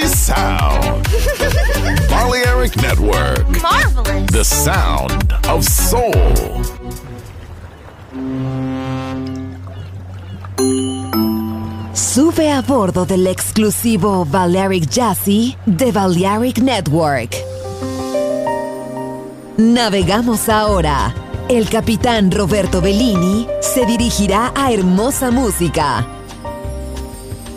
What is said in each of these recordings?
Sound. Balearic Network. Marvelous. The sound of soul. Sube a bordo del exclusivo Balearic Jazzy de Balearic Network. Navegamos ahora. El capitán Roberto Bellini se dirigirá a hermosa música.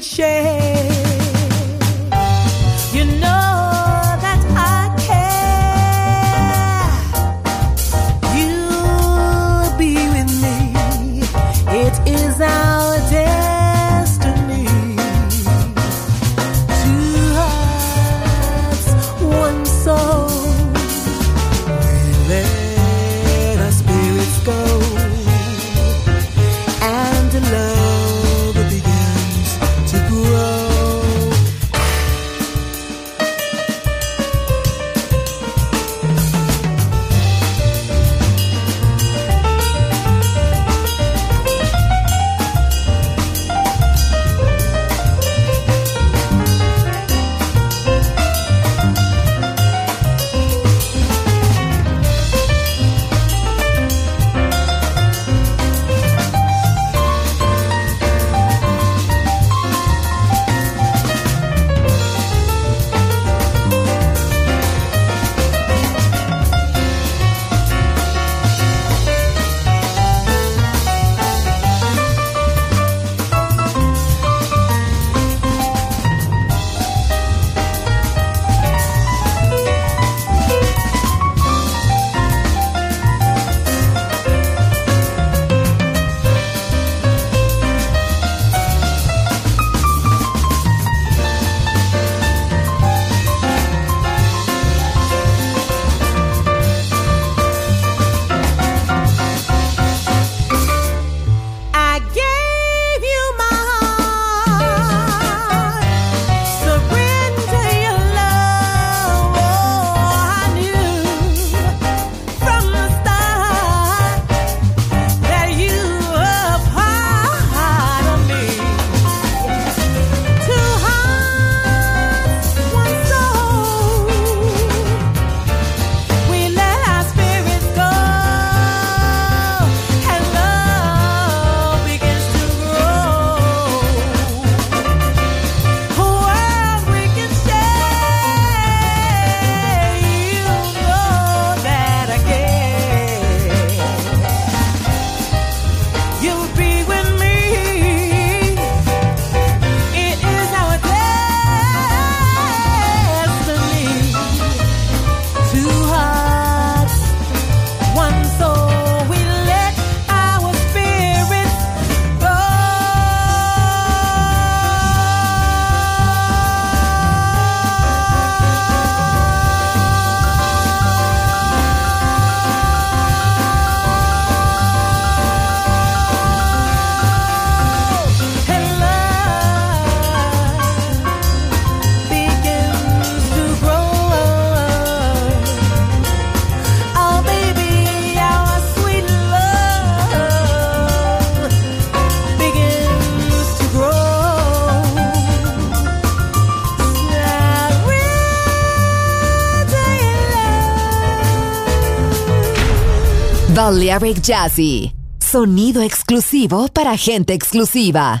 and. Jazzy. Sonido exclusivo para gente exclusiva.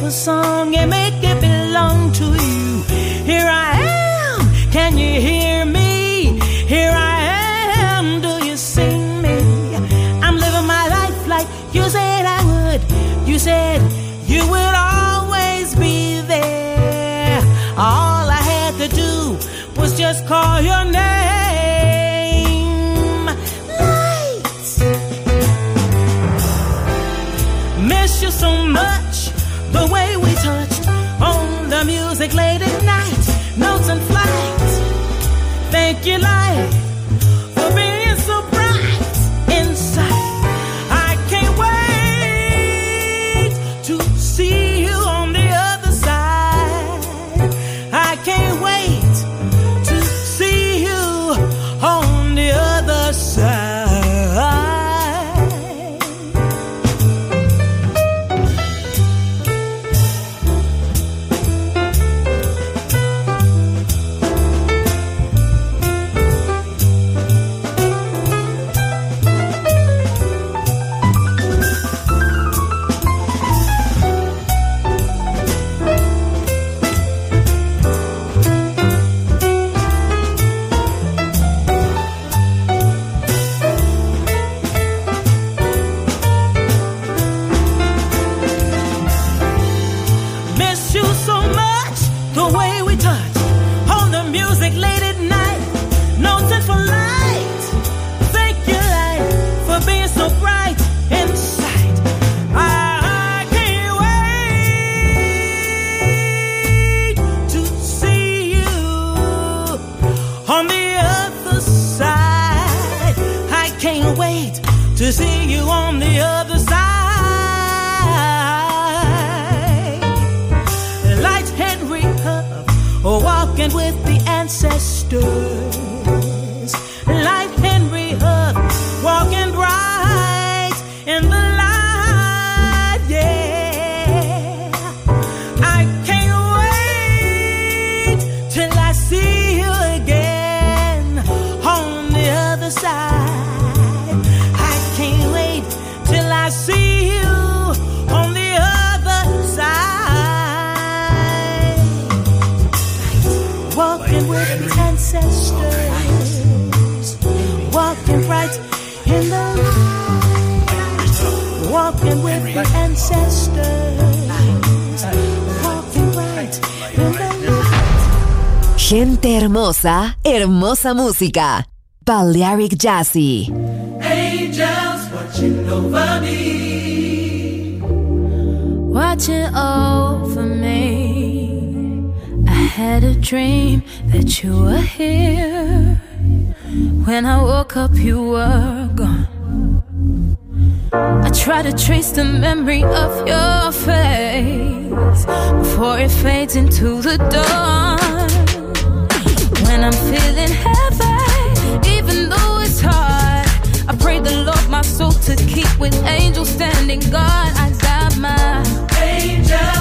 A song and make it belong to you. Here I am, can you hear me? Here I am, do you see me? I'm living my life like you said I would. You said you would always be there. All I had to do was just call your name. Gente hermosa, hermosa música. Balearic Jazzy. Angels watching over me. Watching over me. I had a dream that you were here. When I woke up, you were gone. I try to trace the memory of your face before it fades into the dawn. When I'm feeling heavy, even though it's hard, I pray the Lord my soul to keep with angels standing guard. I got my angel.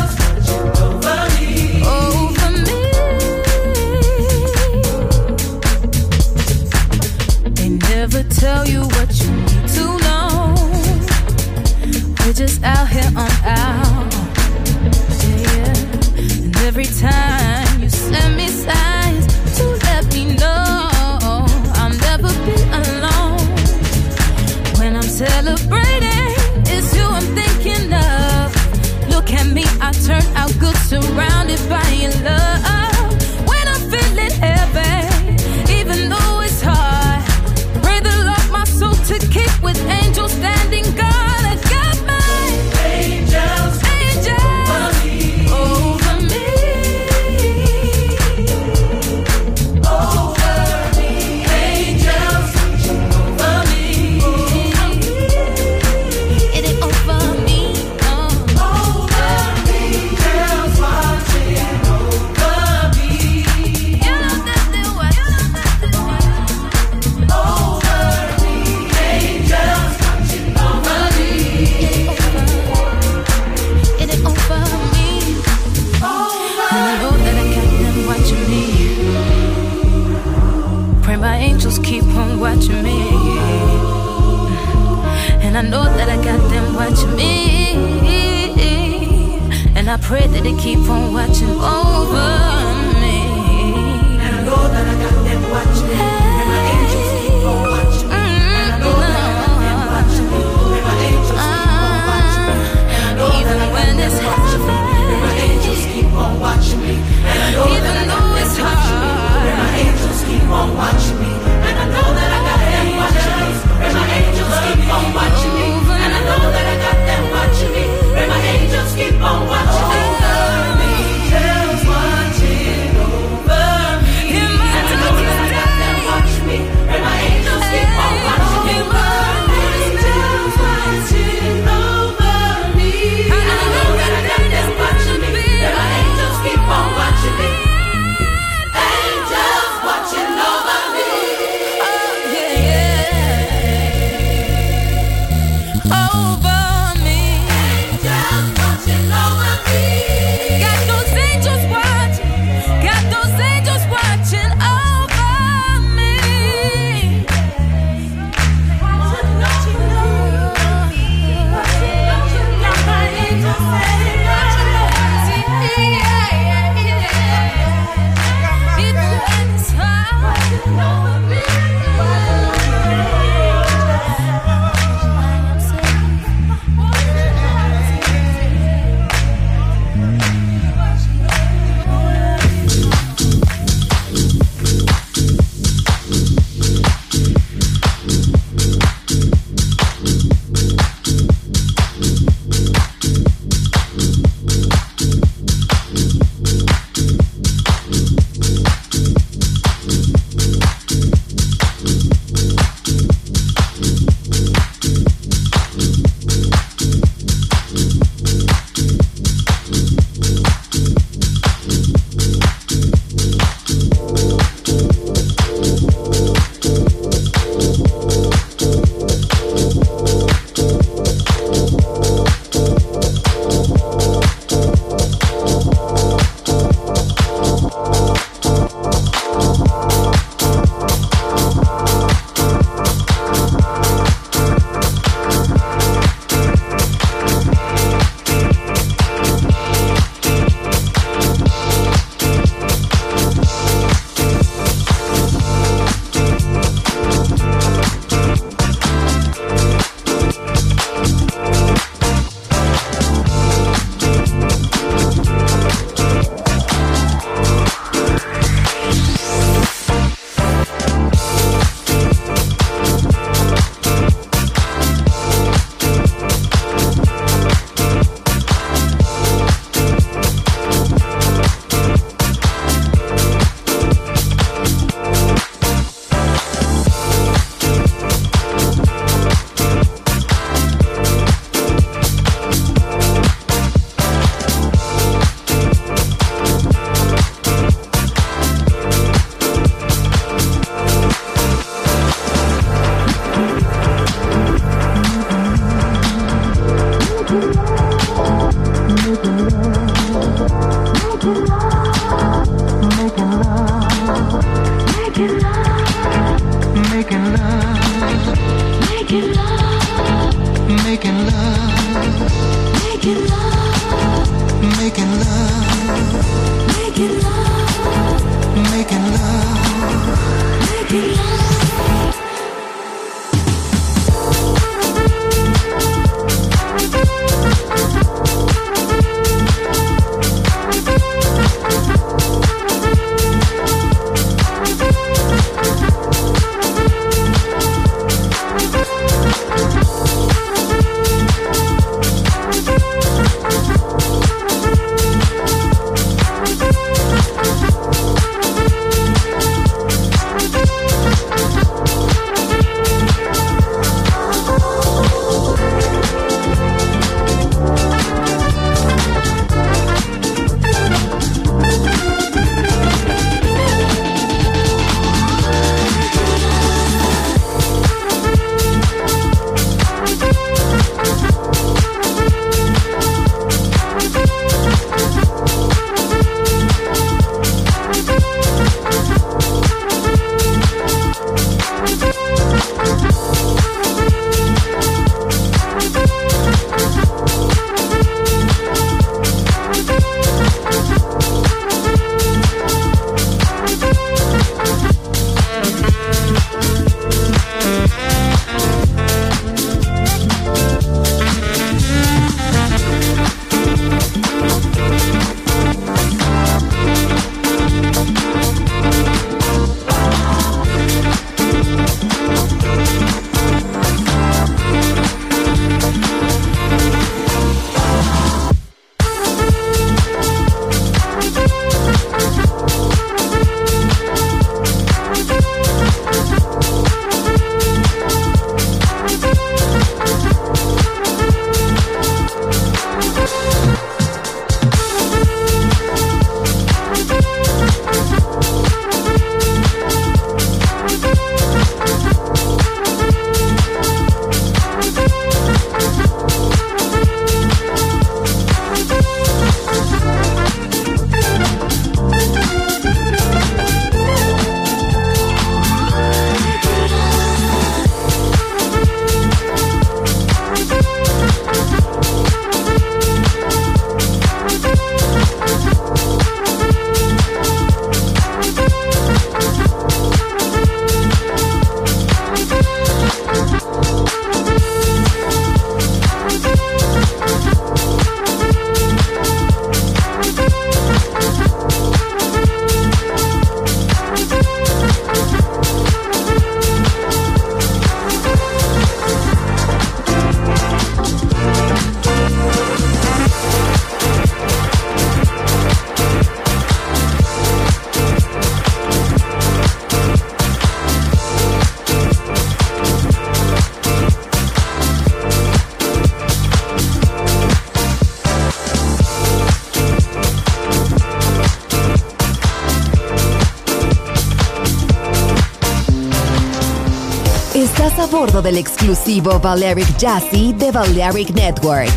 Del exclusivo Balearic Jazzy de Balearic Network.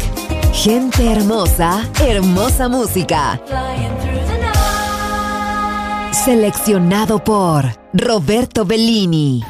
Gente hermosa, hermosa música. Seleccionado por Roberto Bellini.